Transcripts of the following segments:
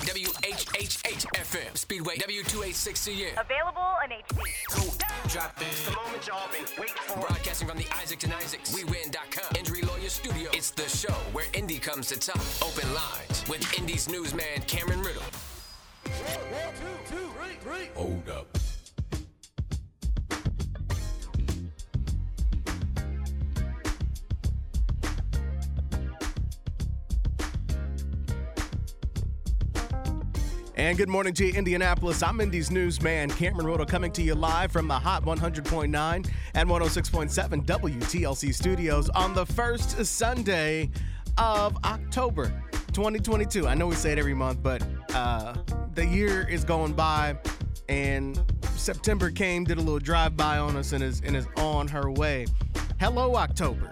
WHHH FM, Speedway W286CN. Available on HD. Drop It's the moment y'all been waiting for. Broadcasting from the Isaacs and Isaacs, WeWin.com, Injury Lawyer Studio. It's the show where Indy comes to talk. Open lines with Indy's newsman Cameron Riddle. Hold up. And good morning to Indianapolis. I'm Indy's newsman Cameron Riddle coming to you live from the Hot 100.9 and 106.7 WTLC studios on the first Sunday of October 2022. I know we say it every month, but uh, the year is going by and September came, did a little drive by on us, and is, and is on her way. Hello, October.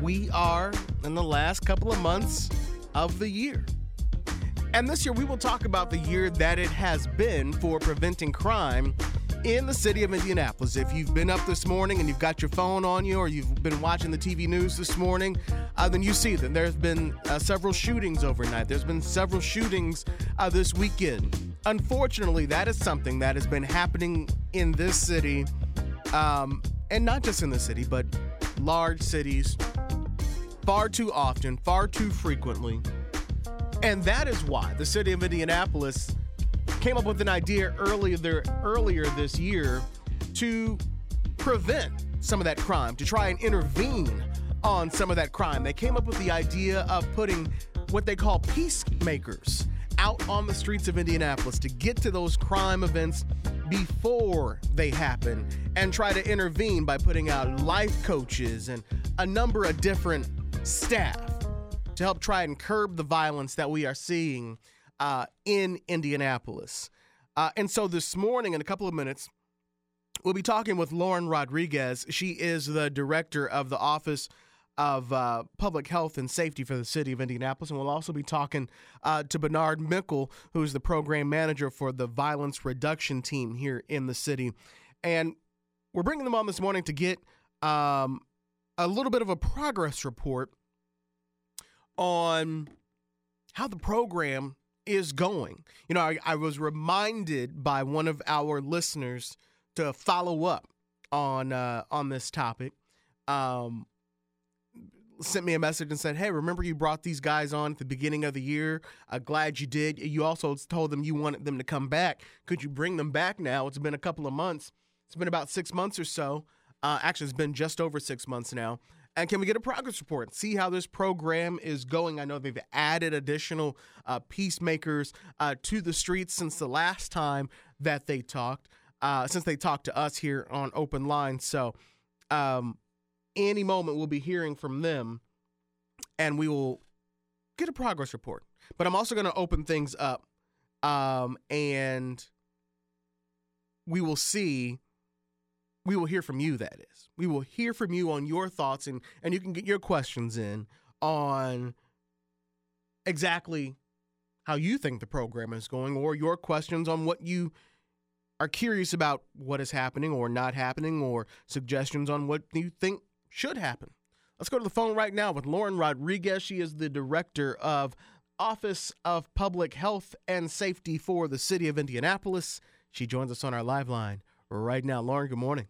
We are in the last couple of months of the year. And this year, we will talk about the year that it has been for preventing crime in the city of Indianapolis. If you've been up this morning and you've got your phone on you, or you've been watching the TV news this morning, uh, then you see that there's been uh, several shootings overnight. There's been several shootings uh, this weekend. Unfortunately, that is something that has been happening in this city, um, and not just in the city, but large cities, far too often, far too frequently. And that is why the city of Indianapolis came up with an idea earlier earlier this year to prevent some of that crime, to try and intervene on some of that crime. They came up with the idea of putting what they call peacemakers out on the streets of Indianapolis to get to those crime events before they happen and try to intervene by putting out life coaches and a number of different staff to help try and curb the violence that we are seeing uh, in Indianapolis. Uh, and so this morning, in a couple of minutes, we'll be talking with Lauren Rodriguez. She is the director of the Office of uh, Public Health and Safety for the city of Indianapolis. And we'll also be talking uh, to Bernard Mickle, who's the program manager for the violence reduction team here in the city. And we're bringing them on this morning to get um, a little bit of a progress report on how the program is going. You know, I, I, was reminded by one of our listeners to follow up on uh, on this topic. Um, sent me a message and said, "Hey, remember you brought these guys on at the beginning of the year? I'm glad you did. You also told them you wanted them to come back. Could you bring them back now? It's been a couple of months. It's been about six months or so. Uh, actually, it's been just over six months now." And can we get a progress report? and See how this program is going. I know they've added additional uh, peacemakers uh, to the streets since the last time that they talked, uh, since they talked to us here on Open Line. So, um, any moment we'll be hearing from them, and we will get a progress report. But I'm also going to open things up, um, and we will see we will hear from you that is. We will hear from you on your thoughts and and you can get your questions in on exactly how you think the program is going or your questions on what you are curious about what is happening or not happening or suggestions on what you think should happen. Let's go to the phone right now with lauren rodriguez. She is the director of office of public health and safety for the city of indianapolis. She joins us on our live line right now. Lauren, good morning.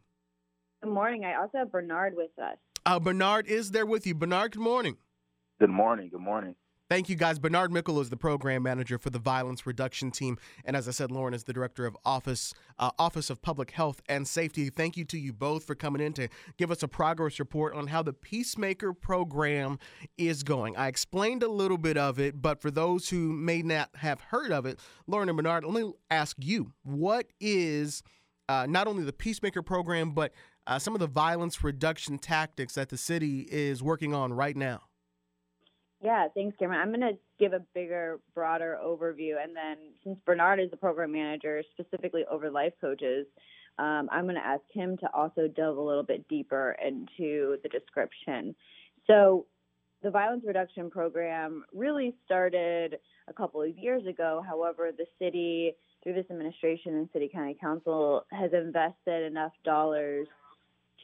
Good morning. I also have Bernard with us. Uh, Bernard is there with you. Bernard, good morning. Good morning. Good morning. Thank you, guys. Bernard Mickle is the program manager for the violence reduction team, and as I said, Lauren is the director of office uh, Office of Public Health and Safety. Thank you to you both for coming in to give us a progress report on how the Peacemaker program is going. I explained a little bit of it, but for those who may not have heard of it, Lauren and Bernard, let me ask you: What is uh, not only the Peacemaker program, but uh, some of the violence reduction tactics that the city is working on right now? Yeah, thanks, Cameron. I'm going to give a bigger, broader overview. And then, since Bernard is the program manager specifically over life coaches, um, I'm going to ask him to also delve a little bit deeper into the description. So, the violence reduction program really started a couple of years ago. However, the city, through this administration and city county council, has invested enough dollars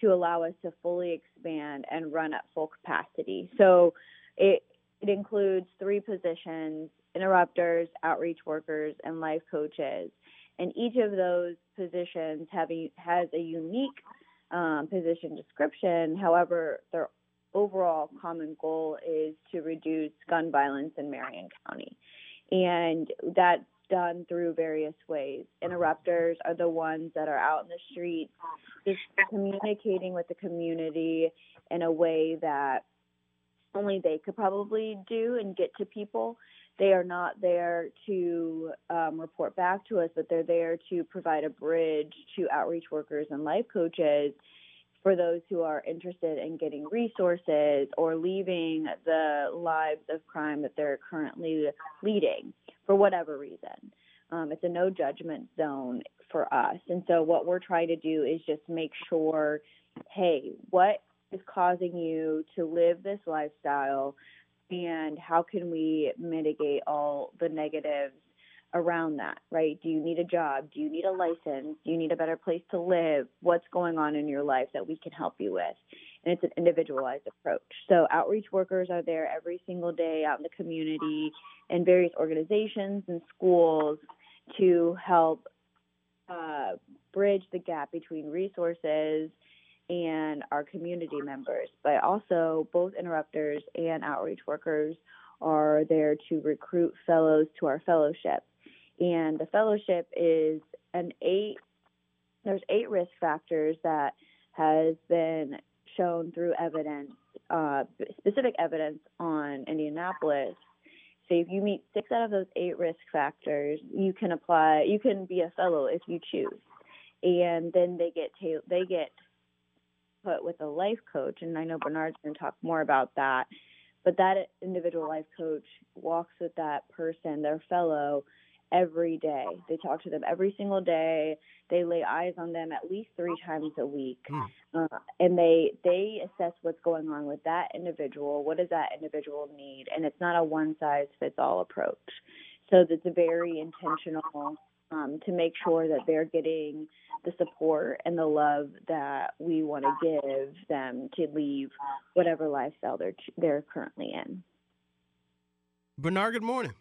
to allow us to fully expand and run at full capacity. So, it it includes three positions interrupters, outreach workers, and life coaches. And each of those positions have a, has a unique um, position description. However, their overall common goal is to reduce gun violence in Marion County. And that's done through various ways. Interrupters are the ones that are out in the streets, just communicating with the community in a way that only they could probably do and get to people. They are not there to um, report back to us, but they're there to provide a bridge to outreach workers and life coaches for those who are interested in getting resources or leaving the lives of crime that they're currently leading for whatever reason. Um, it's a no judgment zone for us. And so, what we're trying to do is just make sure hey, what is causing you to live this lifestyle? And how can we mitigate all the negatives around that, right? Do you need a job? Do you need a license? Do you need a better place to live? What's going on in your life that we can help you with? And it's an individualized approach. So, outreach workers are there every single day out in the community and various organizations and schools to help uh, bridge the gap between resources and our community members. But also, both interrupters and outreach workers are there to recruit fellows to our fellowship and the fellowship is an eight there's eight risk factors that has been shown through evidence uh, specific evidence on indianapolis. So if you meet six out of those eight risk factors you can apply you can be a fellow if you choose. And then they get ta- they get put with a life coach and i know bernard's going to talk more about that but that individual life coach walks with that person their fellow every day. They talk to them every single day. They lay eyes on them at least three times a week, mm. uh, and they they assess what's going on with that individual. What does that individual need? And it's not a one size fits all approach. So it's very intentional um, to make sure that they're getting the support and the love that we want to give them to leave whatever lifestyle they're they're currently in. Bernard, good morning.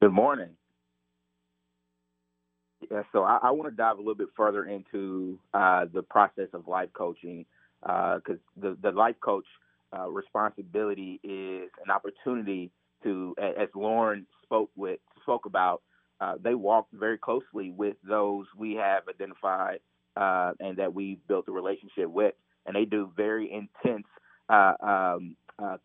Good morning. Yeah, so I, I want to dive a little bit further into uh, the process of life coaching because uh, the, the life coach uh, responsibility is an opportunity to, as Lauren spoke with spoke about, uh, they walk very closely with those we have identified uh, and that we built a relationship with, and they do very intense uh, um,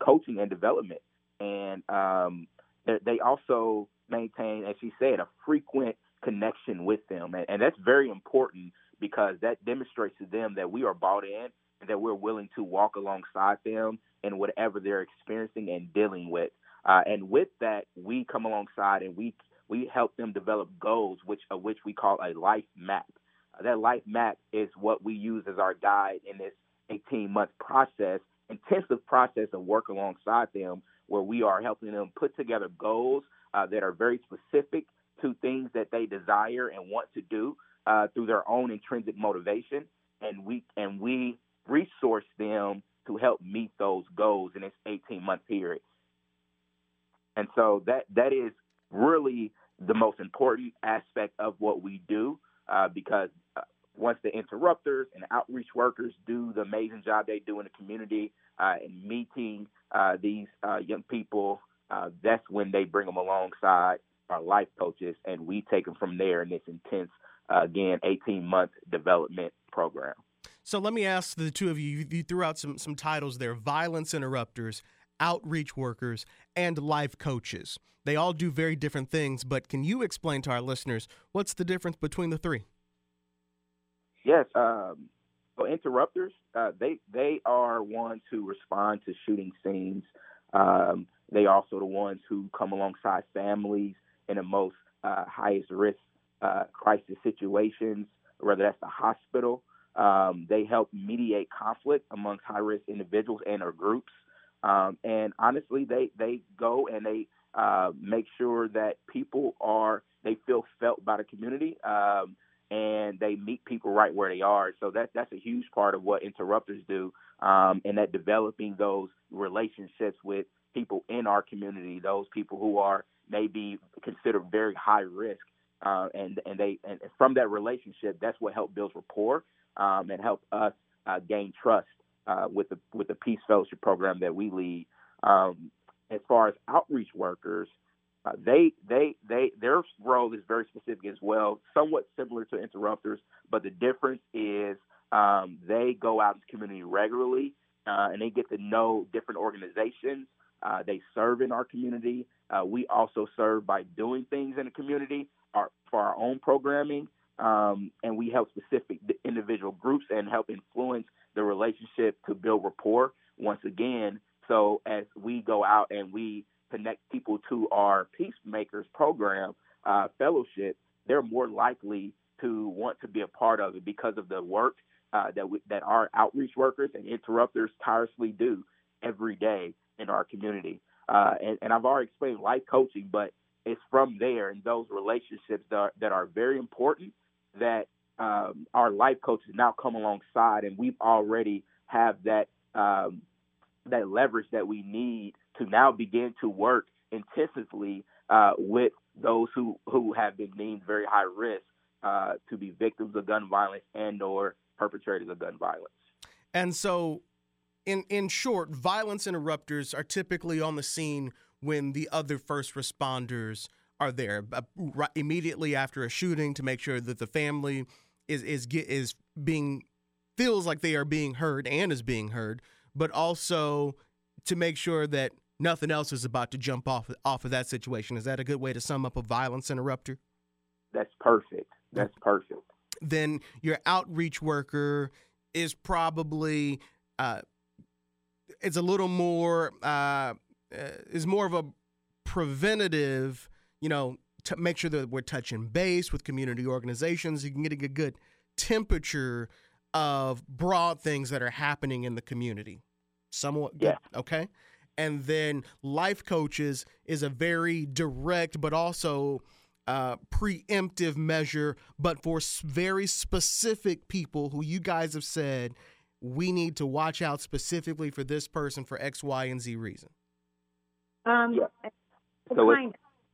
coaching and development, and um, they also maintain, as she said, a frequent connection with them. And, and that's very important because that demonstrates to them that we are bought in and that we're willing to walk alongside them in whatever they're experiencing and dealing with. Uh, and with that, we come alongside and we we help them develop goals, which of which we call a life map. Uh, that life map is what we use as our guide in this 18 month process, intensive process of work alongside them, where we are helping them put together goals uh, that are very specific to things that they desire and want to do uh, through their own intrinsic motivation, and we and we resource them to help meet those goals in this 18 month period. And so that that is really the most important aspect of what we do uh, because uh, once the interrupters and outreach workers do the amazing job they do in the community uh, and meeting uh, these uh, young people, uh, that's when they bring them alongside our life coaches, and we take them from there in this intense, uh, again, 18 month development program. So let me ask the two of you, you threw out some, some titles there violence interrupters, outreach workers, and life coaches. They all do very different things, but can you explain to our listeners what's the difference between the three? Yes. Um, so interrupters, uh, they they are ones who respond to shooting scenes. Um, they also the ones who come alongside families in the most uh, highest risk uh, crisis situations, whether that's the hospital. Um, they help mediate conflict amongst high risk individuals and or groups. Um, and honestly, they, they go and they uh, make sure that people are, they feel felt by the community. Um, and they meet people right where they are. So that that's a huge part of what interrupters do, um, and that developing those relationships with people in our community, those people who are maybe considered very high risk, uh, and and they and from that relationship, that's what helped build rapport um, and help us uh, gain trust uh, with the with the Peace Fellowship program that we lead. Um, as far as outreach workers, uh, they they they their role is very specific as well, somewhat similar to interrupters, but the difference is um, they go out in the community regularly uh, and they get to know different organizations. Uh, they serve in our community. Uh, we also serve by doing things in the community our, for our own programming, um, and we help specific individual groups and help influence the relationship to build rapport. Once again, so as we go out and we connect people to our Peacemakers program uh, fellowship, they're more likely to want to be a part of it because of the work uh, that we, that our outreach workers and interrupters tirelessly do every day in our community. Uh, and, and, I've already explained life coaching, but it's from there and those relationships that are, that are very important that um, our life coaches now come alongside, and we've already have that um, that leverage that we need to now begin to work intensively uh, with those who, who have been deemed very high risk uh, to be victims of gun violence and or perpetrators of gun violence. And so, in in short, violence interrupters are typically on the scene when the other first responders are there uh, right, immediately after a shooting to make sure that the family is is is being feels like they are being heard and is being heard, but also to make sure that nothing else is about to jump off off of that situation. Is that a good way to sum up a violence interrupter? That's perfect. That's perfect. Then your outreach worker is probably uh, it's a little more uh, uh is more of a preventative. You know, to make sure that we're touching base with community organizations. You can get a good temperature of broad things that are happening in the community. Somewhat good. Yeah. Okay. And then life coaches is a very direct, but also uh, preemptive measure, but for very specific people who you guys have said we need to watch out specifically for this person for X, Y, and Z reason. Um, yeah. So, so,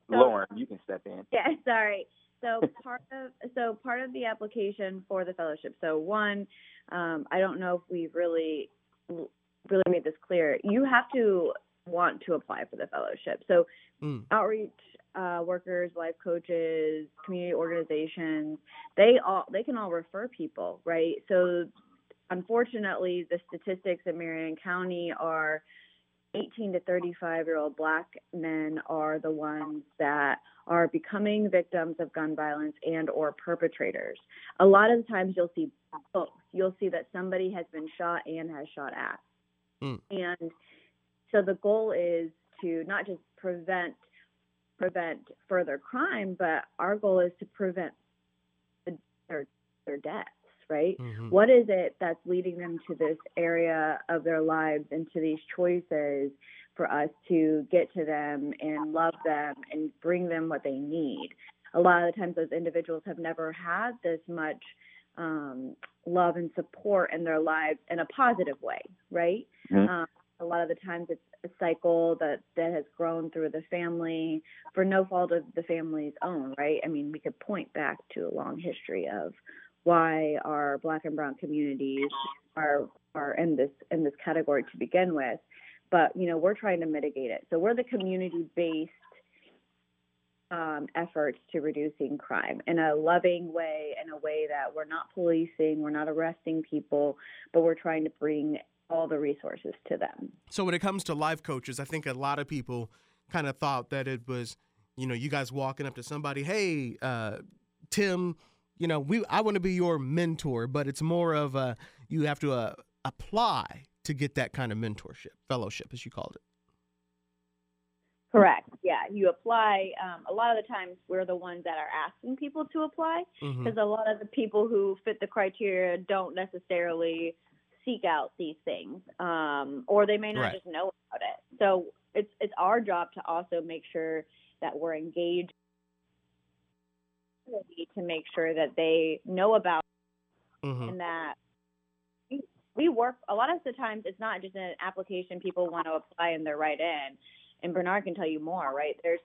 Lauren, you can step in. Yeah, sorry. So part of so part of the application for the fellowship. So one, um, I don't know if we've really really made this clear. You have to want to apply for the fellowship. So mm. outreach uh, workers, life coaches, community organizations, they all they can all refer people, right? So unfortunately, the statistics in Marion County are 18 to 35 year old black men are the ones that are becoming victims of gun violence and or perpetrators. A lot of the times you'll see both. You'll see that somebody has been shot and has shot at. Mm. And so the goal is to not just prevent prevent further crime, but our goal is to prevent their their deaths, right? Mm-hmm. What is it that's leading them to this area of their lives and to these choices for us to get to them and love them and bring them what they need? A lot of the times, those individuals have never had this much um, love and support in their lives in a positive way, right? Mm-hmm. Um, a lot of the times it's a cycle that that has grown through the family for no fault of the family's own right i mean we could point back to a long history of why our black and brown communities are are in this in this category to begin with but you know we're trying to mitigate it so we're the community based um, efforts to reducing crime in a loving way, in a way that we're not policing, we're not arresting people, but we're trying to bring all the resources to them. So when it comes to life coaches, I think a lot of people kind of thought that it was, you know, you guys walking up to somebody, hey, uh, Tim, you know, we I want to be your mentor, but it's more of a you have to uh, apply to get that kind of mentorship, fellowship, as you called it. Correct. Yeah, you apply. Um, a lot of the times, we're the ones that are asking people to apply because mm-hmm. a lot of the people who fit the criteria don't necessarily seek out these things, um, or they may not right. just know about it. So it's it's our job to also make sure that we're engaged to make sure that they know about mm-hmm. and that we work a lot of the times it's not just an application people want to apply and they're right in and bernard can tell you more right there's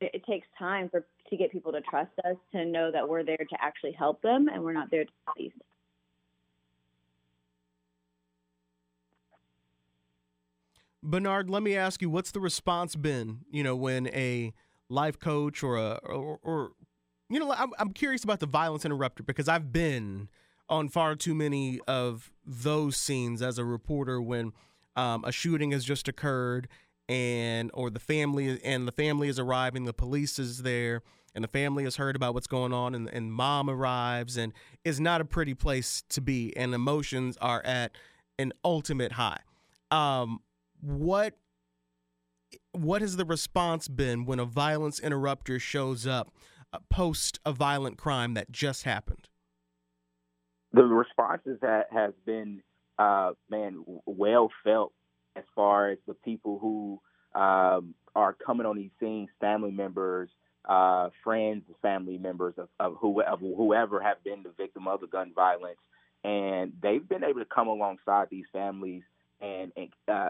it, it takes time for to get people to trust us to know that we're there to actually help them and we're not there to police Bernard, let me ask you, what's the response been? You know, when a life coach or a or, or you know, I'm, I'm curious about the violence interrupter because I've been on far too many of those scenes as a reporter when um, a shooting has just occurred and or the family and the family is arriving, the police is there, and the family has heard about what's going on, and, and mom arrives, and it's not a pretty place to be, and emotions are at an ultimate high. Um, what what has the response been when a violence interrupter shows up post a violent crime that just happened? The responses that has been, uh, man, well felt as far as the people who um, are coming on these scenes, family members, uh, friends, family members of, of, who, of whoever have been the victim of the gun violence, and they've been able to come alongside these families and, and uh,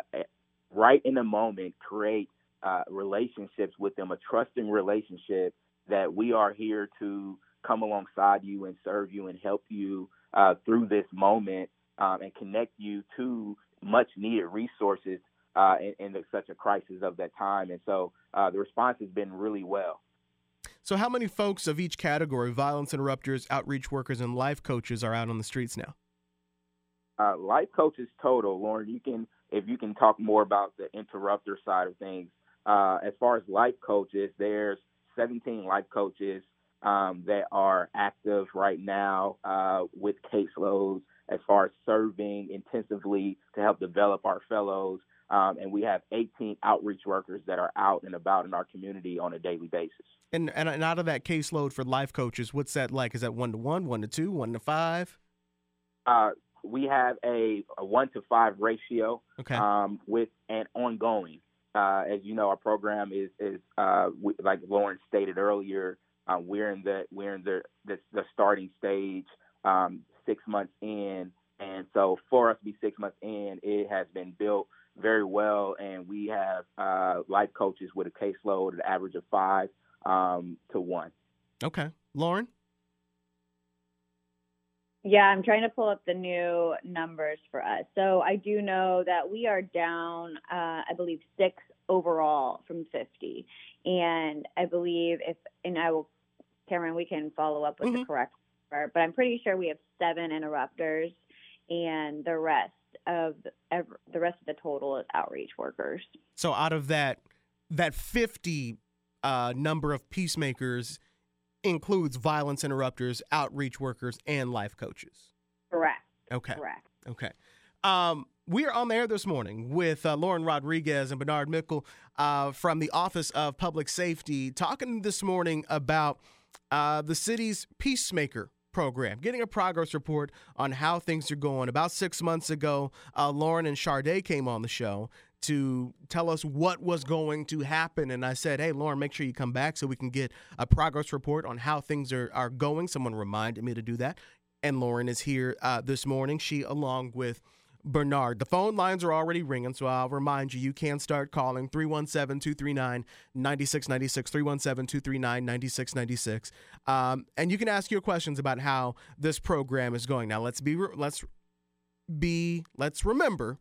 right in the moment create uh, relationships with them, a trusting relationship that we are here to come alongside you and serve you and help you uh, through this moment um, and connect you to much needed resources uh, in, in the, such a crisis of that time. And so uh, the response has been really well. So, how many folks of each category violence interrupters, outreach workers, and life coaches are out on the streets now? Uh, life coaches total, Lauren, you can if you can talk more about the interrupter side of things. Uh, as far as life coaches, there's 17 life coaches um, that are active right now uh, with caseloads as far as serving intensively to help develop our fellows. Um, and we have 18 outreach workers that are out and about in our community on a daily basis. And, and, and out of that caseload for life coaches, what's that like? Is that one to one, one to two, one to five? Uh, we have a, a one to five ratio okay. um, with an ongoing. Uh, as you know, our program is is uh, we, like Lauren stated earlier. Uh, we're in the we're in the the, the starting stage, um, six months in, and so for us to be six months in, it has been built very well, and we have uh, life coaches with a caseload, an average of five um, to one. Okay, Lauren. Yeah, I'm trying to pull up the new numbers for us. So I do know that we are down, uh, I believe, six overall from 50. And I believe if, and I will, Cameron, we can follow up with mm-hmm. the correct number, but I'm pretty sure we have seven interrupters and the rest of the rest of the total is outreach workers. So out of that, that 50 uh, number of peacemakers, includes violence interrupters, outreach workers, and life coaches. Correct. Okay. Correct. Okay. Um, we are on the air this morning with uh, Lauren Rodriguez and Bernard Mickle uh, from the Office of Public Safety, talking this morning about uh, the city's Peacemaker program, getting a progress report on how things are going. About six months ago, uh, Lauren and Charday came on the show to tell us what was going to happen. And I said, hey, Lauren, make sure you come back so we can get a progress report on how things are, are going. Someone reminded me to do that. And Lauren is here uh, this morning. She, along with Bernard. The phone lines are already ringing, so I'll remind you, you can start calling 317 239 9696, 317 239 9696. Um, and you can ask your questions about how this program is going. Now, let's be, let's be, let's remember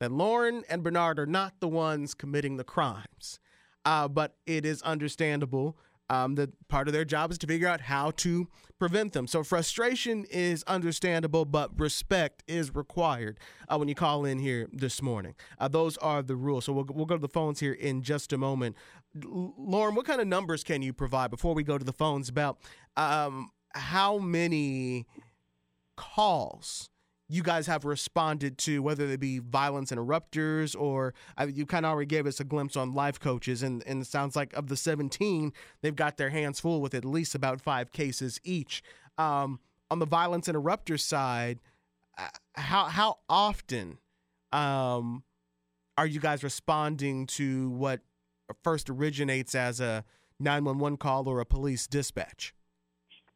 that Lauren and Bernard are not the ones committing the crimes. Uh, but it is understandable um, that part of their job is to figure out how to prevent them. So frustration is understandable, but respect is required uh, when you call in here this morning. Uh, those are the rules. So we'll, we'll go to the phones here in just a moment. L- Lauren, what kind of numbers can you provide before we go to the phones about um, how many calls? You guys have responded to, whether they be violence interrupters or uh, you kind of already gave us a glimpse on life coaches. And, and it sounds like of the 17, they've got their hands full with at least about five cases each. Um, on the violence interrupter side, uh, how, how often um, are you guys responding to what first originates as a 911 call or a police dispatch?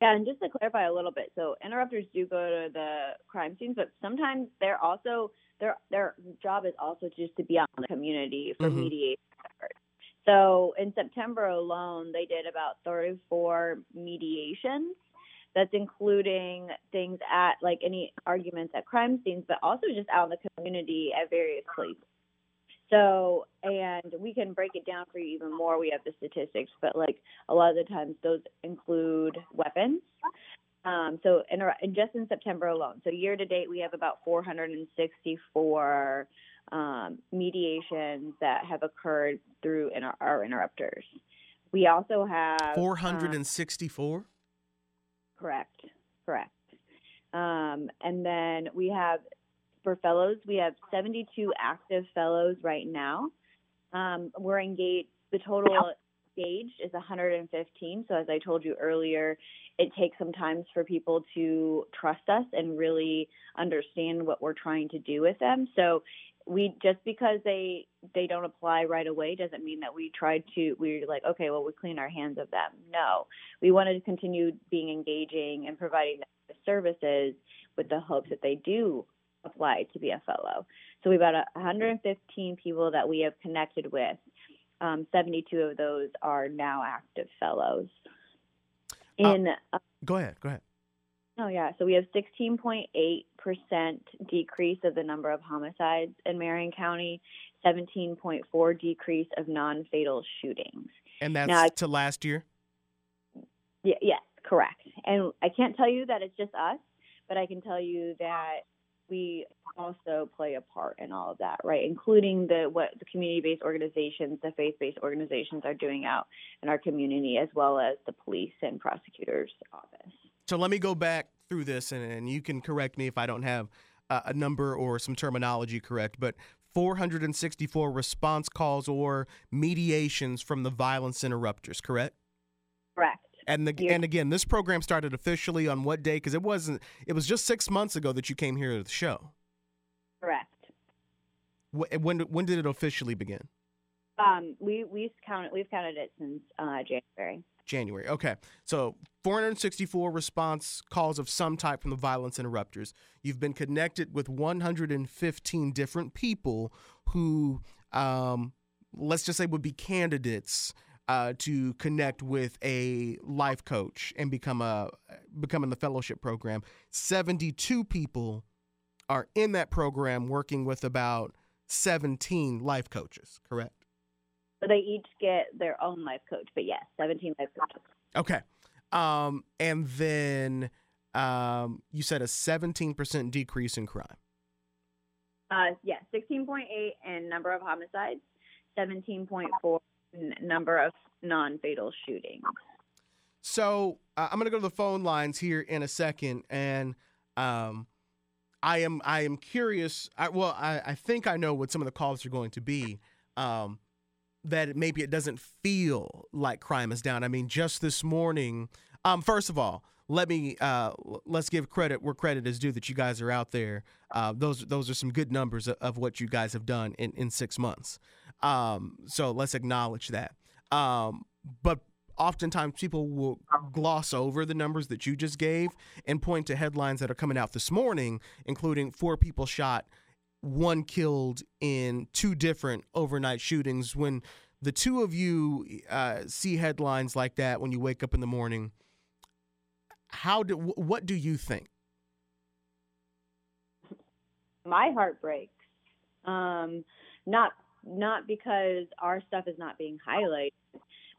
Yeah, and just to clarify a little bit, so interrupters do go to the crime scenes, but sometimes they're also their their job is also just to be out in the community for Mhm. mediation efforts. So in September alone, they did about 34 mediations. That's including things at like any arguments at crime scenes, but also just out in the community at various places. So, and we can break it down for you even more. We have the statistics, but like a lot of the times those include weapons. Um, so, in, in just in September alone, so year to date, we have about 464 um, mediations that have occurred through inter- our interrupters. We also have 464. um, hundred and sixty-four. Correct. Correct. Um, and then we have for fellows, we have 72 active fellows right now. Um, we're engaged. The total engaged is 115. So as I told you earlier, it takes some time for people to trust us and really understand what we're trying to do with them. So we just because they they don't apply right away doesn't mean that we tried to we're like okay well we clean our hands of them no we wanted to continue being engaging and providing services with the hopes that they do apply to be a fellow so we've got 115 people that we have connected with um, 72 of those are now active fellows in uh, Go ahead. Go ahead. Oh yeah, so we have 16.8 percent decrease of the number of homicides in Marion County, 17.4 decrease of non-fatal shootings. And that's Now, to last year. Y- yes, correct. And I can't tell you that it's just us, but I can tell you that we also play a part in all of that, right? Including the what the community-based organizations, the faith-based organizations are doing out in our community, as well as the police and prosecutors' office. So let me go back through this, and, and you can correct me if I don't have uh, a number or some terminology correct. But 464 response calls or mediations from the violence interrupters, correct? Correct. And the, Yeah. and again, this program started officially on what day? Because it wasn't. It was just six months ago that you came here to the show. Correct. When when did it officially begin? Um, we we've counted we've counted it since uh, January. January. Okay. So 464 response calls of some type from the violence interrupters. You've been connected with 115 different people who, um, let's just say, would be candidates uh, to connect with a life coach and become a become in the fellowship program. 72 people are in that program working with about 17 life coaches. Correct. So they each get their own life coach, but yes, 17 life coaches. Okay. Um, and then um, you said a 17% decrease in crime. Uh, yes, 16.8 in number of homicides, 17.4 in number of non-fatal shootings. So uh, I'm going to go to the phone lines here in a second, and um, I am I am curious. I, well, I, I think I know what some of the calls are going to be. Um, that maybe it doesn't feel like crime is down. I mean, just this morning. Um, first of all, let me uh, let's give credit where credit is due that you guys are out there. Uh, those those are some good numbers of, of what you guys have done in, in six months. Um, so let's acknowledge that. Um, but oftentimes people will gloss over the numbers that you just gave and point to headlines that are coming out this morning, including four people shot, one killed in two different overnight shootings. When the two of you uh, see headlines like that when you wake up in the morning, how do what do you think? My heart breaks. Um, not not because our stuff is not being highlighted,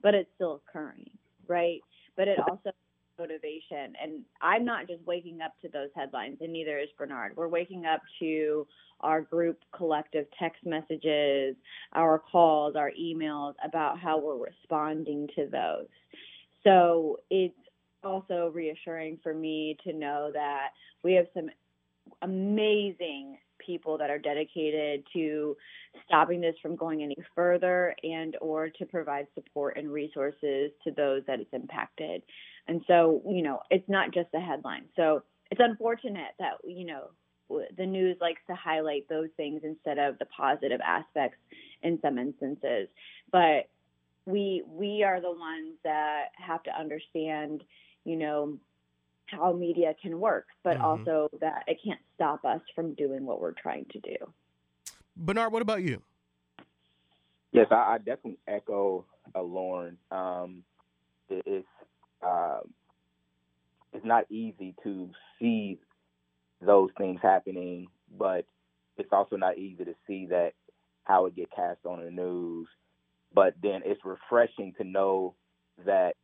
but it's still occurring, right? But it also motivation and i'm not just waking up to those headlines and neither is bernard we're waking up to our group collective text messages our calls our emails about how we're responding to those so it's also reassuring for me to know that we have some amazing people that are dedicated to stopping this from going any further and or to provide support and resources to those that it's impacted and so, you know, it's not just the headline. So it's unfortunate that, you know, the news likes to highlight those things instead of the positive aspects in some instances. But we we are the ones that have to understand, you know, how media can work, but Mhm. also that it can't stop us from doing what we're trying to do. Bernard, what about you? Yes, I, I definitely echo uh, Lauren. Um, it, it's uh, it's not easy to see those things happening, but it's also not easy to see that how it get cast on the news. But then it's refreshing to know that,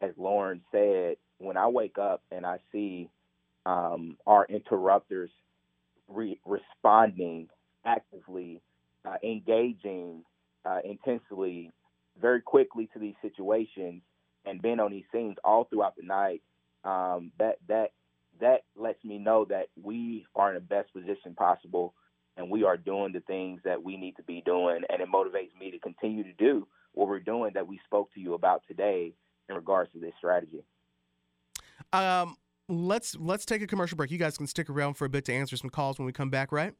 as Lauren said, when I wake up and I see um, our interrupters re- responding actively, uh, engaging uh, intensely, very quickly to these situations, and being on these scenes all throughout the night, um, that that that lets me know that we are in the best position possible, and we are doing the things that we need to be doing, and it motivates me to continue to do what we're doing that we spoke to you about today in regards to this strategy. Um, let's let's take a commercial break. You guys can stick around for a bit to answer some calls when we come back, right?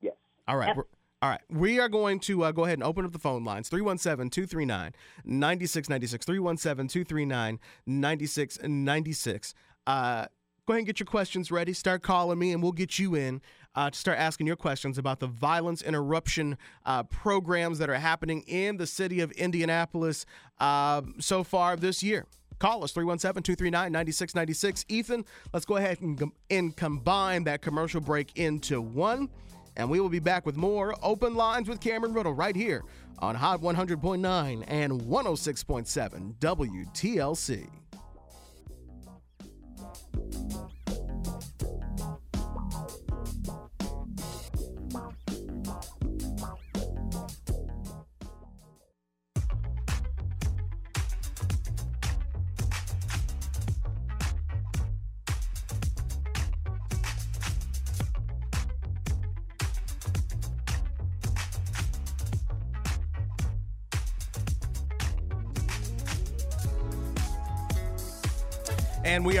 Yes. All right. Yep. we're- All right. We are going to uh, go ahead and open up the phone lines 317 239 9696. 317 239 9696. Uh, Go ahead and get your questions ready. Start calling me, and we'll get you in uh, to start asking your questions about the violence interruption uh, programs that are happening in the city of Indianapolis uh, so far this year. Call us 317 239 9696. Ethan, let's go ahead and, and combine that commercial break into one. And we will be back with more open lines with Cameron Riddle right here on Hot 100.9 and 106.7 WTLC.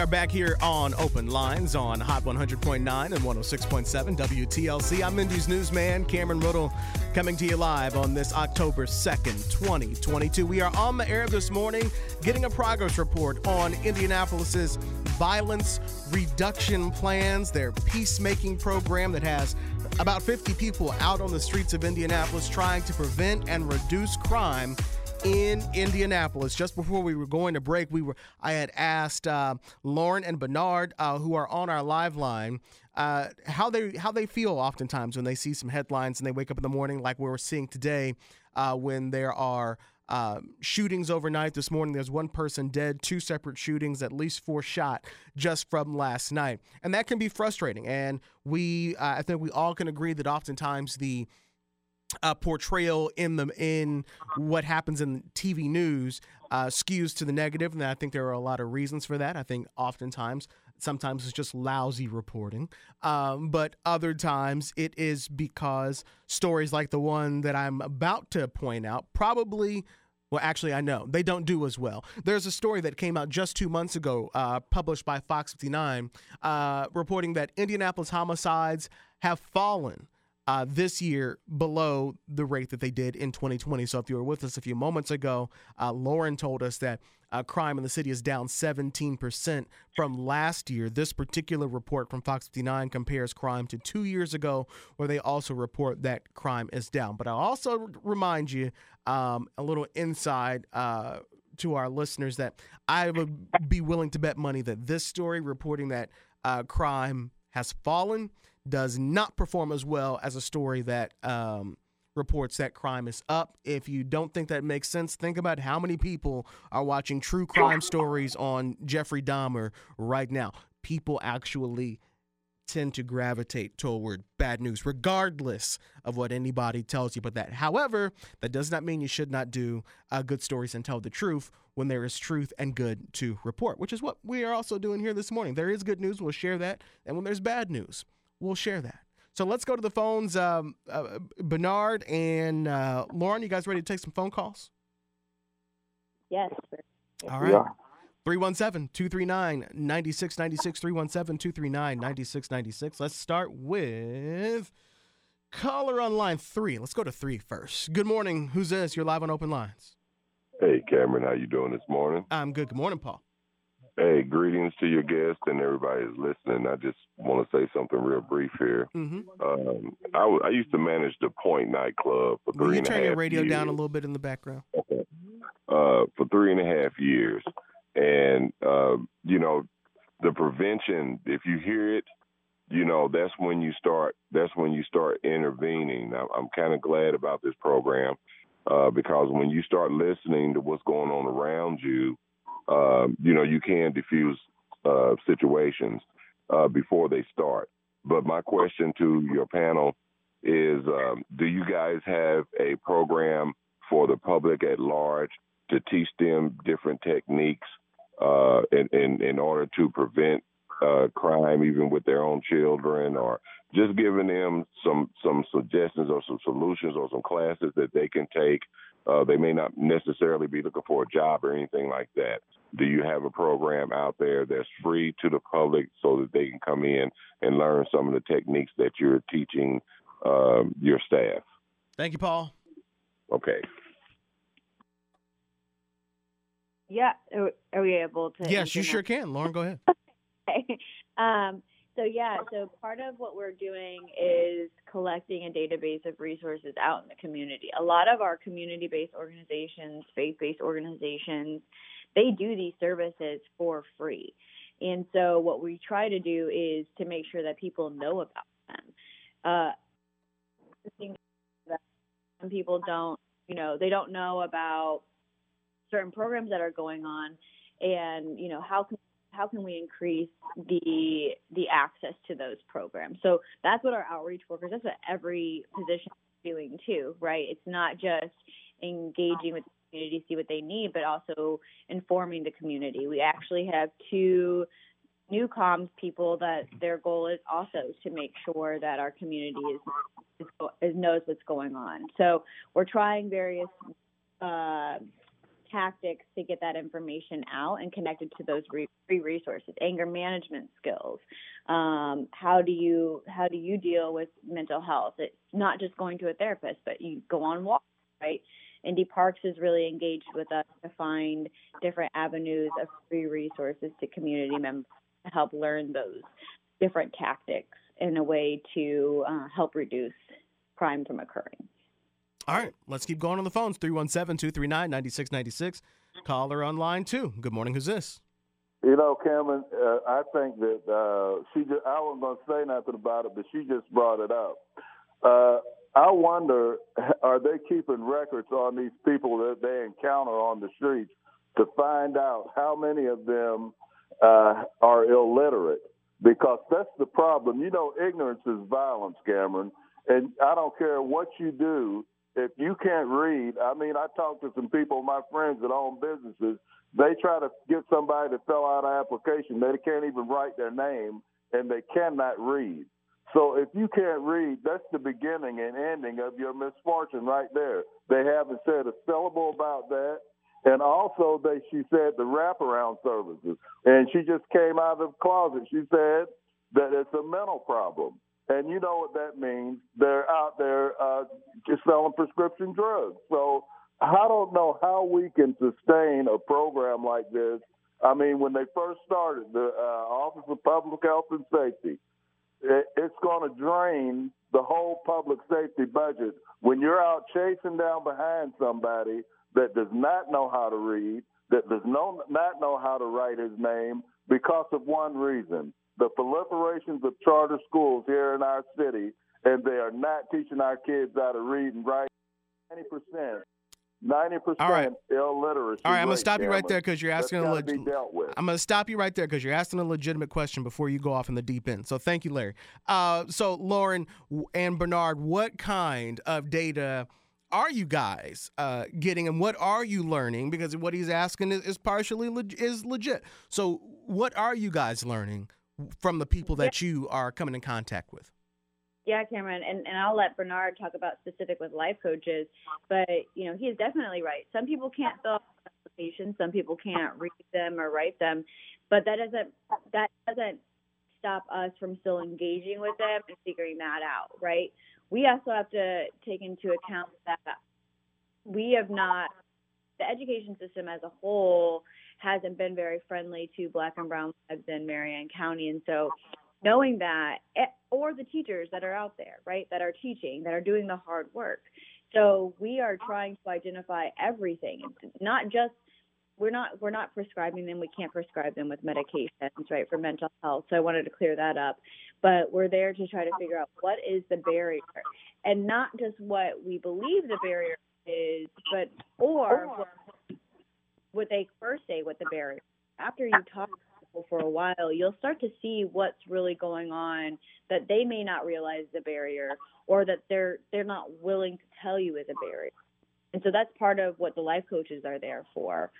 Are back here on Open Lines on Hot 100.9 and 106.7 WTLC. I'm Indy's newsman, Cameron Riddle, coming to you live on this October 2nd, 2022. We are on the air this morning getting a progress report on Indianapolis's violence reduction plans, their peacemaking program that has about 50 people out on the streets of Indianapolis trying to prevent and reduce crime in Indianapolis. Just before we were going to break, we were I had asked uh, Lauren and Bernard, uh, who are on our live line, uh, how they how they feel oftentimes when they see some headlines and they wake up in the morning like we were seeing today, uh, when there are. Uh, shootings overnight this morning. There's one person dead, two separate shootings, at least four shot just from last night. And that can be frustrating. And we, uh, I think we all can agree that oftentimes the uh, portrayal in the in what happens in TV news uh, skews to the negative, and I think there are a lot of reasons for that. I think oftentimes, sometimes it's just lousy reporting, um, but other times it is because stories like the one that I'm about to point out probably. Well, actually, I know they don't do as well. There's a story that came out just two months ago, uh, published by Fox 59, uh, reporting that Indianapolis homicides have fallen uh, this year below the rate that they did in 2020. So if you were with us a few moments ago, uh, Lauren told us that uh, crime in the city is down 17% from last year. This particular report from Fox 59 compares crime to two years ago, where they also report that crime is down. But I'll also remind you um, a little inside. Uh, to our listeners, that I would be willing to bet money that this story reporting that uh, crime has fallen does not perform as well as a story that um, reports that crime is up. If you don't think that makes sense, think about how many people are watching true crime stories on Jeffrey Dahmer right now. People actually tend to gravitate toward bad news, regardless of what anybody tells you about that. However, that does not mean you should not do uh, good stories and tell the truth when there is truth and good to report, which is what we are also doing here this morning. There is good news, we'll share that. And when there's bad news, we'll share that. So let's go to the phones. Um, uh, Bernard and uh, Lauren, you guys ready to take some phone calls? Yes. All We right. are. 317 239 9696. 317 239 9696. Let's start with caller on line three. Let's go to three first. Good morning. Who's this? You're live on Open Lines. Hey Cameron, how you doing this morning? I'm good. Good morning, Paul. Hey, greetings to your guest and everybody who's listening. I just want to say something real brief here. Mm-hmm. Um, I, w- I used to manage the Point nightclub for Will you turn your radio years. down a little bit in the background? Okay. Uh, for three and a half years, and uh, you know, the prevention. If you hear it, you know that's when you start. That's when you start intervening. I'm, I'm kind of glad about this program uh, because when you start listening to what's going on around you, um, you know you can diffuse uh, situations uh, before they start. But my question to your panel is: um, Do you guys have a program for the public at large to teach them different techniques uh, in, in in order to prevent uh, crime, even with their own children, or just giving them some some suggestions or some solutions or some classes that they can take. Uh, they may not necessarily be looking for a job or anything like that. Do you have a program out there that's free to the public so that they can come in and learn some of the techniques that you're teaching um, your staff? Thank you, Paul. Okay. Yeah, are, are we able to? Yes, answer you that? sure can. Lauren, go ahead. um, so yeah, so part of what we're doing is collecting a database of resources out in the community. A lot of our community-based organizations, faith-based organizations, they do these services for free. And so what we try to do is to make sure that people know about them. Uh, some people don't, you know, they don't know about certain programs that are going on, and you know how can how can we increase the the access to those programs? So that's what our outreach workers. That's what every position is doing too, right? It's not just engaging with the community, see what they need, but also informing the community. We actually have two new comms people that their goal is also to make sure that our community is, is, is knows what's going on. So we're trying various uh, tactics to get that information out and connected to those re- free resources anger management skills. Um, how do you how do you deal with mental health? It's not just going to a therapist but you go on walks right? Indy parks is really engaged with us to find different avenues of free resources to community members to help learn those different tactics in a way to uh, help reduce crime from occurring All right, let's keep going on the phones. 317 239 9696. Caller on line two. Good morning. Who's this? You know, Cameron, uh, I think that uh, she just, I wasn't going to say nothing about it, but she just brought it up. Uh, I wonder, are they keeping records on these people that they encounter on the streets to find out how many of them uh, are illiterate? Because that's the problem. You know, ignorance is violence, Cameron. And I don't care what you do, if you can't read, I mean, I talk to some people, my friends that own businesses, they try to get somebody to fill out an application. They can't even write their name and they cannot read. So if you can't read, that's the beginning and ending of your misfortune right there. They haven't said a syllable about that. And also, they she said the wraparound services, and she just came out of the closet. She said that it's a mental problem, and you know what that means. They're out there uh, just selling prescription drugs. So I don't know how we can sustain a program like this. I mean, when they first started, the uh, Office of Public Health and Safety, it, it's going to drain the whole public safety budget when you're out chasing down behind somebody that does not know how to read, that does no, not know how to write his name because of one reason the proliferations of charter schools here in our city, and they are not teaching our kids how to read and write. 90%. 90% All right. illiteracy. All right, I'm gonna stop you right there because you're asking a That's gotta leg- be dealt with. I'm going to stop you right there because you're asking a legitimate question before you go off in the deep end. So thank you, Larry. Uh, so Lauren and Bernard, what kind of data are you guys uh, getting, and what are you learning? Because what he's asking is, is partially leg- is legit. So what are you guys learning from the people that you are coming in contact with? Yeah, Cameron, and, and I'll let Bernard talk about specific with life coaches, but you know he is definitely right. Some people can't fill out applications, some people can't read them or write them, but that doesn't that doesn't stop us from still engaging with them and figuring that out, right? We also have to take into account that we have not the education system as a whole hasn't been very friendly to black and brown lives in Marion County. And so knowing that, eh, or the teachers that are out there, right, that are teaching, that are doing the hard work. So we are trying to identify everything, not just we're not we're not prescribing them. We can't prescribe them with medications, right, for mental health. So I wanted to clear that up. But we're there to try to figure out what is the barrier, and not just what we believe the barrier is, but or what, what they first say what the barrier. After you talk for a while, you'll start to see what's really going on that they may not realize the barrier, or that they're they're not willing to tell you is a barrier. And so that's part of what the life coaches are there for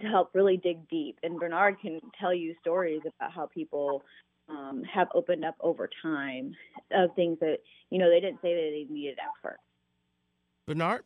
to help really dig deep. And Bernard can tell you stories about how people um, have opened up over time of things that you know they didn't say that they needed at first. Bernard.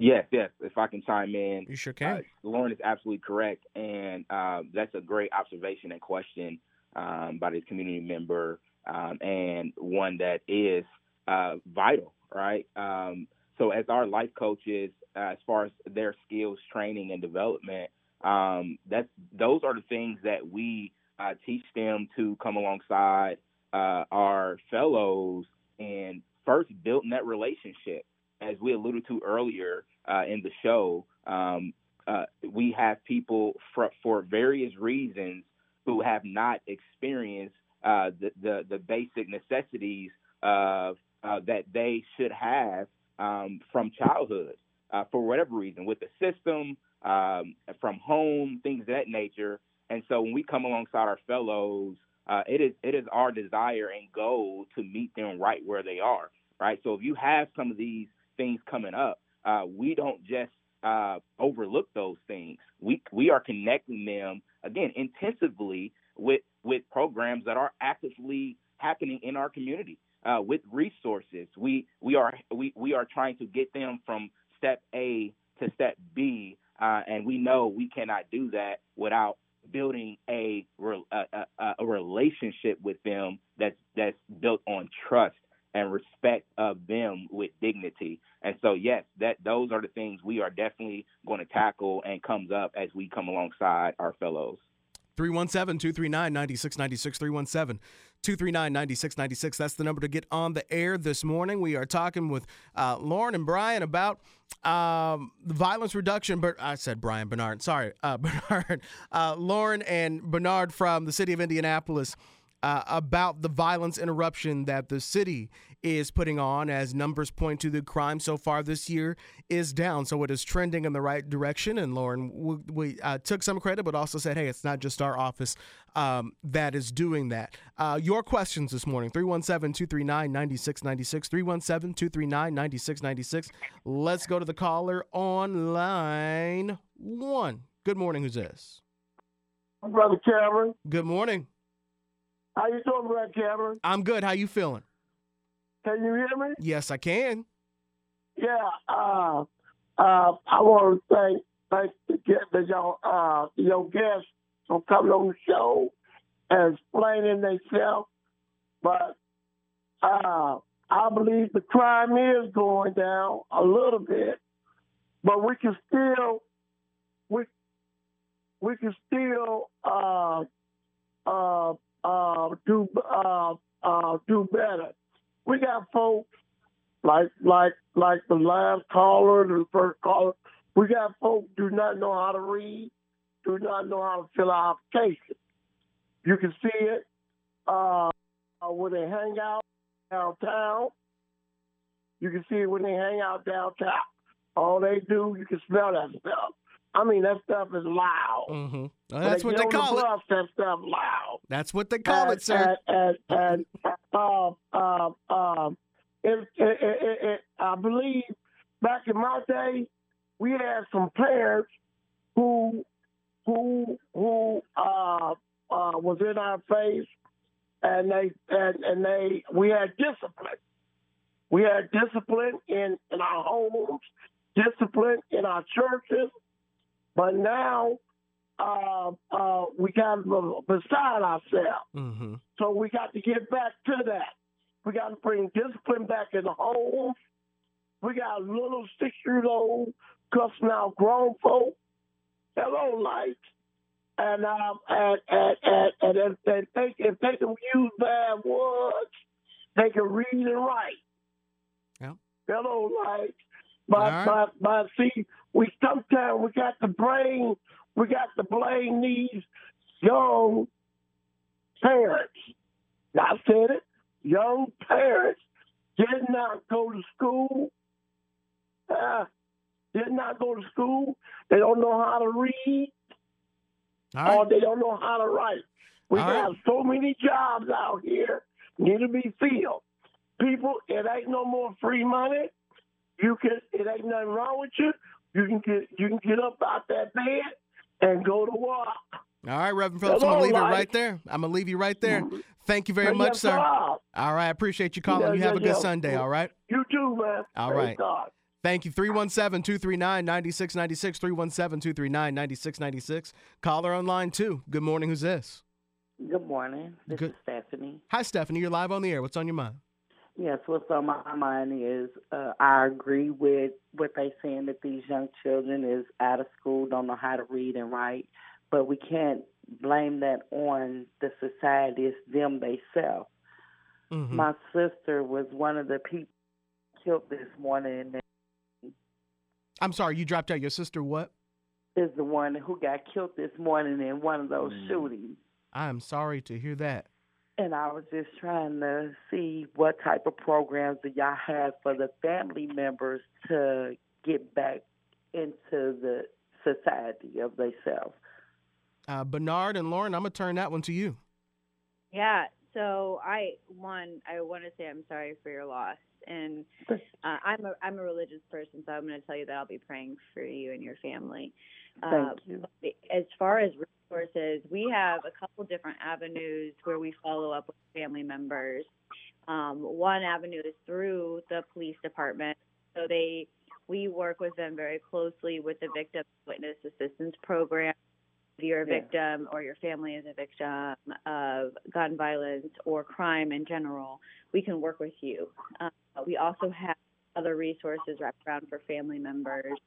Yes, yes. If I can chime in, you sure can. Uh, Lauren is absolutely correct, and uh, that's a great observation and question um, by this community member, um, and one that is uh, vital, right? Um, so, as our life coaches, uh, as far as their skills training and development, um, that's those are the things that we uh, teach them to come alongside uh, our fellows and first building that relationship. As we alluded to earlier uh, in the show, um, uh, we have people for, for, various reasons who have not experienced uh, the, the, the basic necessities uh, that they should have um, from childhood for whatever reason, with the system, um, from home, things of that nature. And so when we come alongside our fellows, uh, it is it is our desire and goal to meet them right where they are. Right. So if you have some of these things coming up, uh, we don't just uh, overlook those things. We we are connecting them again intensively with with programs that are actively happening in our community uh, with resources. We we are we, we are trying to get them from step A to step B uh, and we know we cannot do that without building a, a, a, relationship with them that's that's built on trust and respect of them with dignity. And so, yes, that those are the things we are definitely going to tackle and comes up as we come alongside our fellows. 317 239 9696. 317 239 9696. That's the number to get on the air this morning. We are talking with uh, Lauren and Brian about um, the violence reduction. But I said Brian Bernard. Sorry, uh, Bernard. Uh, Lauren and Bernard from the city of Indianapolis uh, about the violence interruption that the city is putting on as numbers point to the crime so far this year is down. So it is trending in the right direction. And Lauren, we, we uh, took some credit, but also said, hey, it's not just our office um, that is doing that. Uh, your questions this morning 317 239 9696. 317 239 9696. Let's go to the caller on line one. Good morning. Who's this? I'm brother Cameron. Good morning. How you doing, Brad Cameron? I'm good. How you feeling? Can you hear me? Yes, I can. Yeah. Uh, uh, I want to thank thank the, the your uh your guests for coming on the show and explaining themselves. But uh, I believe the crime is going down a little bit, but we can still we we can still uh, uh, uh, do uh, uh, do better. We got folks like like like the last caller, the first caller. We got folks do not know how to read, do not know how to fill out applications. You can see it uh, when they hang out downtown. You can see it when they hang out downtown. All they do, you can smell that stuff. I mean, that stuff is loud. Mm-hmm. Well, that's what they call the it. Bus, that stuff loud. That's what they call and, it, sir. And and, and um um um, it, it, it, I believe back in my day, we had some parents who who who uh, uh, was in our face, and they and, and they we had discipline. We had discipline in in our homes, discipline in our churches, but now uh, uh, we got beside ourselves. Mm-hmm. So we got to get back to that. We got to bring discipline back in the home. We got little six year old cussing out grown folk. Hello, light. and um and and and, and if they think if they can use bad words, they can read and write. Yeah. Hello, like, but right. but but see, we sometimes we got to blame we got to blame these young parents. I said it. Young parents did not go to school. Uh, did not go to school. They don't know how to read right. or they don't know how to write. We All got right. so many jobs out here need to be filled. People, it ain't no more free money. You can, it ain't nothing wrong with you. You can get, you can get up out that bed and go to work. All right, Reverend Phillips, I'm gonna leave it right there. I'm gonna leave you right there. Thank you very Yes, much, sir. sir. All right, I appreciate you calling. Yeah, you have yeah, a good yeah. Sunday, all right? You too, man. All Praise right. God. Thank you. 317 239 9696. 317 239 9696. Caller on line two. Good morning. Who's this? Good morning. This Good- is Stephanie. Hi, Stephanie. You're live on the air. What's on your mind? Yes, what's on my mind is uh, I agree with what they're saying that these young children is out of school, don't know how to read and write, but we can't blame that on the society. It's them themselves. Mhm. My sister was one of the people killed this morning. I'm sorry, you dropped out. Your sister, what? is the one who got killed this morning in one of those Mm. shootings. I'm sorry to hear that. And I was just trying to see what type of programs do y'all have for the family members to get back into the society of themselves. Uh, Bernard and Lauren, I'm going to turn that one to you. Yeah. So I one I want to say I'm sorry for your loss, and uh, I'm a I'm a religious person, so I'm going to tell you that I'll be praying for you and your family. Thank you. As far as resources, we have a couple different avenues where we follow up with family members. Um, one avenue is through the police department, so they we work with them very closely with the victim witness assistance program if you're a victim or your family is a victim of gun violence or crime in general, we can work with you. Um, we also have other resources wrapped around for family members.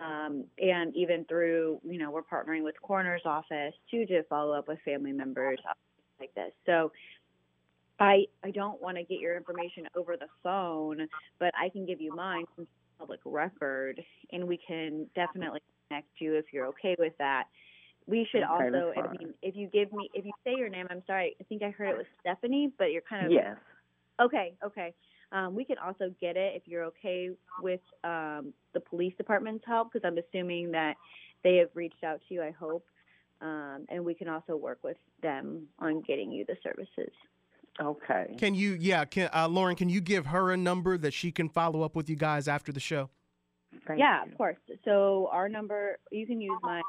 Um, and even through, you know, we're partnering with coroner's office to to follow up with family members like this. So I I don't want to get your information over the phone, but I can give you mine from public record, and we can definitely connect you if you're okay with that. We should Okay, also, I mean, if you give me, if you say your name, I'm sorry, I think I heard it was Stephanie, but you're kind of Yes. Okay, okay. Um, we can also get it if you're okay with um, the police department's help, because I'm assuming that they have reached out to you. I hope, um, and we can also work with them on getting you the services. Okay. Can you, yeah, can uh, Lauren, can you give her a number that she can follow up with you guys after the show? Thank yeah, you. of course. So our number, you can use my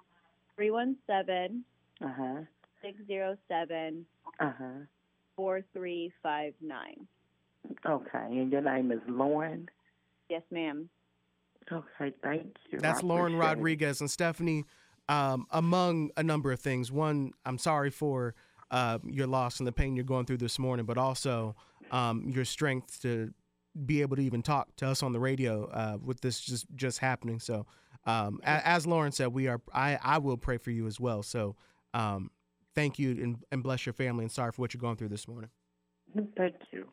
three one seven Uh huh. six zero seven Uh huh. four three five nine. Okay. And your name is Lauren. Yes, ma'am. Okay. Thank you. That's I Lauren appreciate it. Rodriguez and Stephanie. Um, among a number of things, one, I'm sorry for uh, your loss and the pain you're going through this morning, but also um, your strength to be able to even talk to us on the radio uh, with this just just happening. So, um, a- as Lauren said, we are. I I will pray for you as well. So, um, thank you and, and bless your family. And sorry for what you're going through this morning. Thank you.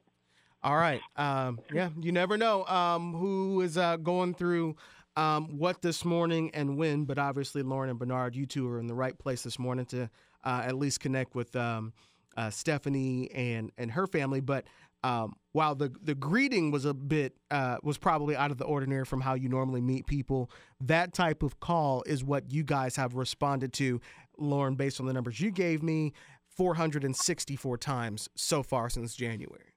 All right. Um, yeah, you never know um, who is uh, going through um, what this morning and when, but obviously, Lauren and Bernard, you two are in the right place this morning to uh, at least connect with um, uh, Stephanie and, and her family. But um, while the, the greeting was a bit, uh, was probably out of the ordinary from how you normally meet people, that type of call is what you guys have responded to, Lauren, based on the numbers you gave me 464 times so far since January.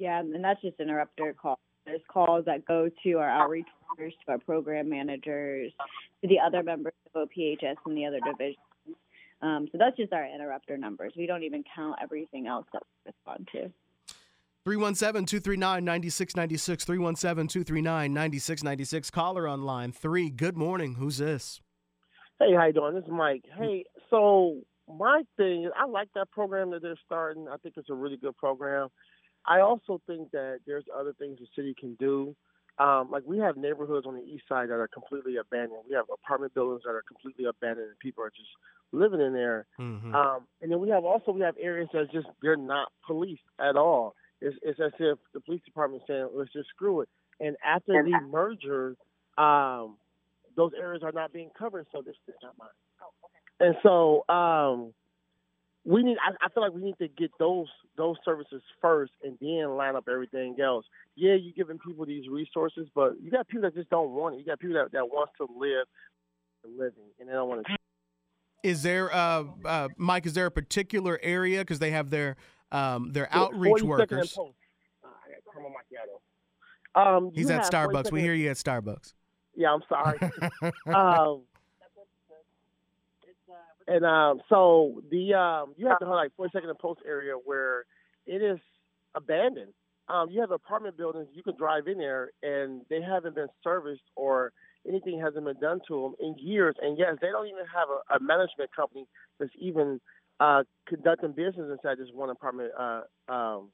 Yeah, and that's just interrupter calls. There's calls that go to our outreach workers, to our program managers, to the other members of OPHS and the other divisions. Um, so that's just our interrupter numbers. We don't even count everything else that we respond to. 317 239 9696. 317 239 9696. Caller on line three. Good morning. Who's this? Hey, how you doing? This is Mike. Hey, so my thing is I like that program that they're starting. I think it's a really good program. I also think that there's other things the city can do. Um, like we have neighborhoods on the east side that are completely abandoned. We have apartment buildings that are completely abandoned, and people are just living in there. Mm-hmm. Um, and then we have also we have areas that just they're not policed at all. It's, it's as if the police department saying let's just screw it. And after the merger, um, those areas are not being covered. So this is not mine. And so um, we need. I, I feel like we need to get those those services first, and then line up everything else. Yeah, you're giving people these resources, but you got people that just don't want it. You got people that that wants to live living, and they don't want to. Is there, uh, uh, Mike? Is there a particular area because they have their um, their outreach workers? Post. I got caramel macchiato. Um, He's at Starbucks. We hear you at Starbucks. Yeah, I'm sorry. um, and um, so the um, you have to like 42nd and Post area where it is abandoned. Um, you have apartment buildings. You can drive in there, and they haven't been serviced or anything hasn't been done to them in years. And yes, they don't even have a, a management company that's even uh, conducting business inside this one apartment uh, um,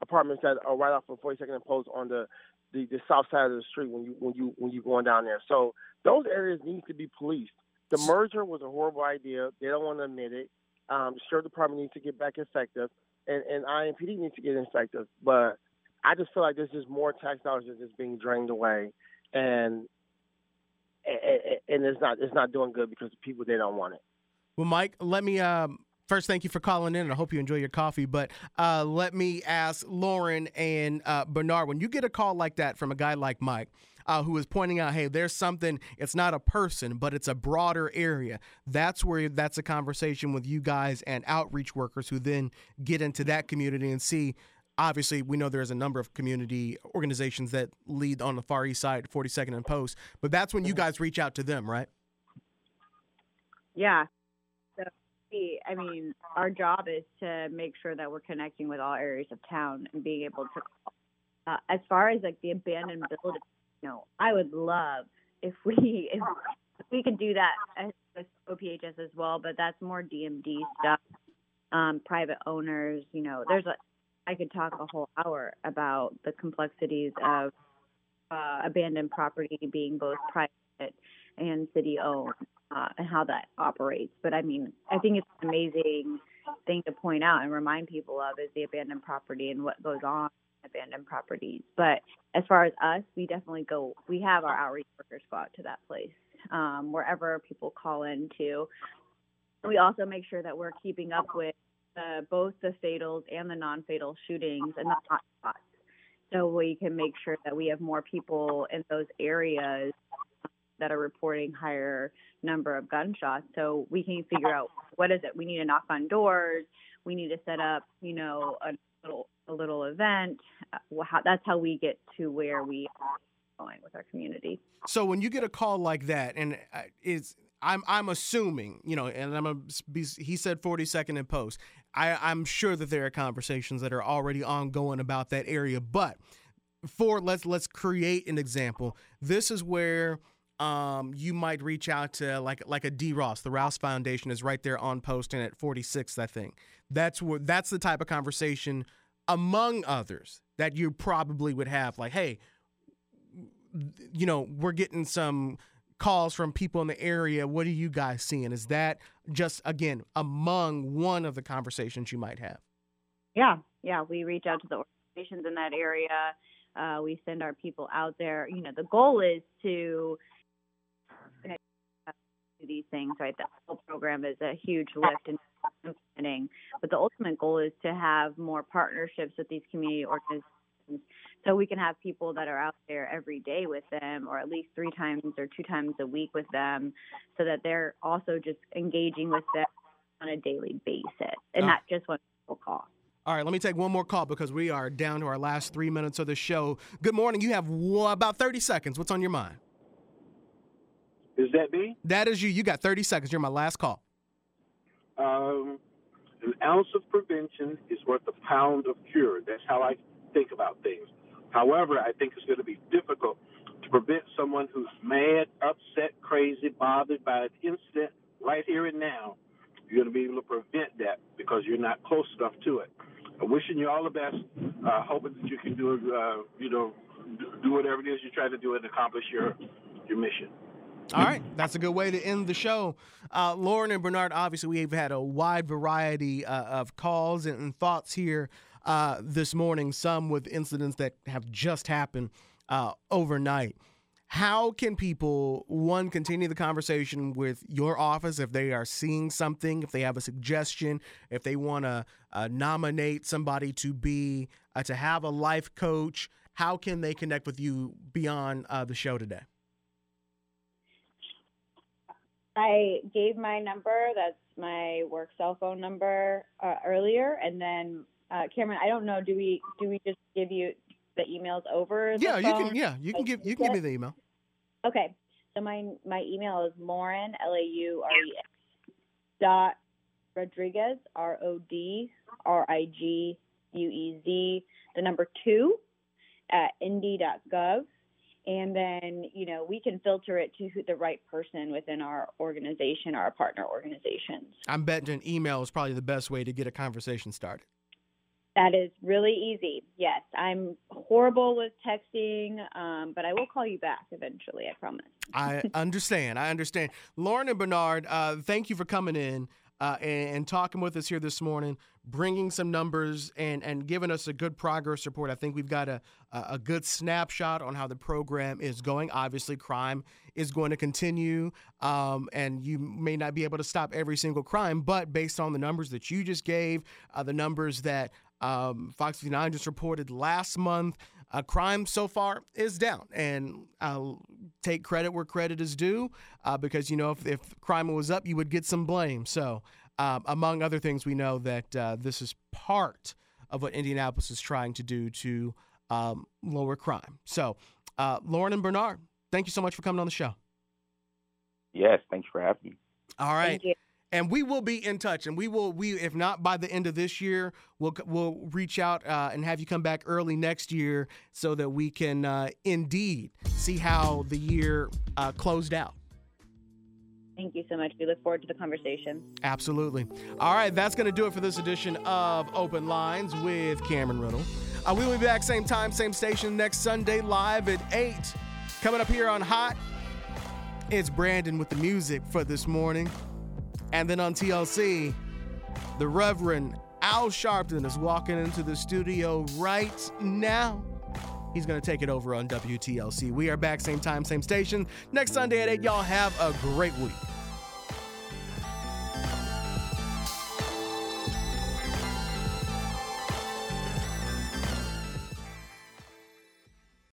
apartments that are right off of 42nd and Post on the, the the south side of the street when you when you when you going down there. So those areas need to be policed. The merger was a horrible idea. They don't want to admit it. Um, the sheriff department needs to get back effective, and and IMPD needs to get effective. But I just feel like there's just more tax dollars that's just being drained away, and and, it's not it's not doing good because the people they don't want it. Well, Mike, let me um, first thank you for calling in, and I hope you enjoy your coffee. But uh, let me ask Lauren and uh, Bernard: when you get a call like that from a guy like Mike, uh, who is pointing out, "Hey, there's something. It's not a person, but it's a broader area." That's where that's a conversation with you guys and outreach workers, who then get into that community and see. Obviously, we know there's a number of community organizations that lead on the far east side, 42nd and Post, but that's when you guys reach out to them, right? Yeah. So, I mean, our job is to make sure that we're connecting with all areas of town and being able to. Uh, as far as like the abandoned buildings, you know, I would love if we if, we could do that with OPHS as well, but that's more DMD stuff. Um, private owners, you know, there's a. I could talk a whole hour about the complexities of uh, abandoned property being both private and city owned uh, and how that operates. But I mean, I think it's an amazing thing to point out and remind people of is the abandoned property and what goes on abandoned properties. But as far as us, we definitely go. We have our outreach workers go out to that place um, wherever people call in to. We also make sure that we're keeping up with uh, both the fatals and the non-fatal shootings and the hot spots so we can make sure that we have more people in those areas that are reporting higher number of gunshots so we can figure out what is it we need to knock on doors we need to set up you know a little a little event uh, that's how we get to where we are going with our community So when you get a call like that, and uh, it's I'm I'm assuming you know, and I'm a he said 42nd and post. I I'm sure that there are conversations that are already ongoing about that area, but for let's let's create an example. This is where um, you might reach out to like like a D Ross. The Rouse Foundation is right there on post and at 46th, I think. That's where that's the type of conversation among others that you probably would have. Like, hey, you know, we're getting some calls from people in the area. What are you guys seeing? Is that just again among one of the conversations you might have? yeah yeah we reach out to the organizations in that area uh, we send our people out there you know the goal is to to these things right the whole program is a huge lift in implementing but the ultimate goal is to have more partnerships with these community organizations so we can have people that are out there every day with them or at least three times or two times a week with them so that they're also just engaging with them on a daily basis and Oh. not just when people call All right, let me take one more call because we are down to our last three minutes of the show. Good morning. You have about 30 seconds. What's on your mind? Is that me? That is you. You got 30 seconds. You're my last call. Um, an ounce of prevention is worth a pound of cure. That's how I think about things. However, I think it's going to be difficult to prevent someone who's mad, upset, crazy, bothered by an incident right here and now. You're going to be able to prevent that because you're not close enough to it. I'm wishing you all the best. Uh, hoping that you can do, uh, you know, do whatever it is you're trying to do and accomplish your your mission. All right, that's a good way to end the show. Uh, Lauren and Bernard, obviously, we've had a wide variety uh, of calls and, and thoughts here uh, this morning, some with incidents that have just happened uh, overnight. How can people, one, continue the conversation with your office if they are seeing something, if they have a suggestion, if they want to uh, nominate somebody to be, uh, to have a life coach? How can they connect with you beyond the show today? I gave my number. That's my work cell phone number uh, earlier, and then uh, Cameron, I don't know. Do we do we just give you the emails over? The Yeah, you can. Yeah, you can give. You can give me the email. Okay. So my my email is Lauren L A U R E dot Rodriguez R O D R I G U E Z the number two at indy.gov. And then, you know, we can filter it to who, the right person within our organization, our partner organizations. I'm betting an email is probably the best way to get a conversation started. That is really easy. Yes, I'm horrible with texting, um, but I will call you back eventually. I promise. I understand. I understand. Lauren and Bernard, uh, thank you for coming in uh, and, and talking with us here this morning, bringing some numbers and, and giving us a good progress report. I think we've got a, a good snapshot on how the program is going. Obviously, crime is going to continue, um, and you may not be able to stop every single crime, but based on the numbers that you just gave, uh, the numbers that um, Fox 59 just reported last month, uh, crime so far is down. And I'll take credit where credit is due uh, because, you know, if, if crime was up, you would get some blame. So, um, among other things, we know that uh, this is part of what Indianapolis is trying to do to um, lower crime. So, uh, Lauren and Bernard, thank you so much for coming on the show. Yes, thanks for having me. All right. And we will be in touch, and we will we if not by the end of this year, we'll we'll reach out uh, and have you come back early next year so that we can uh, indeed see how the year uh, closed out. Thank you so much. We look forward to the conversation. Absolutely. All right, that's going to do it for this edition of Open Lines with Cameron Riddle. Uh, we will be back same time, same station next Sunday live at 8. Coming up here on Hot, it's Brandon with the music for this morning. And then on TLC, the Reverend Al Sharpton is walking into the studio right now. He's going to take it over on WTLC. We are back same time, same station next Sunday at 8. Y'all have a great week.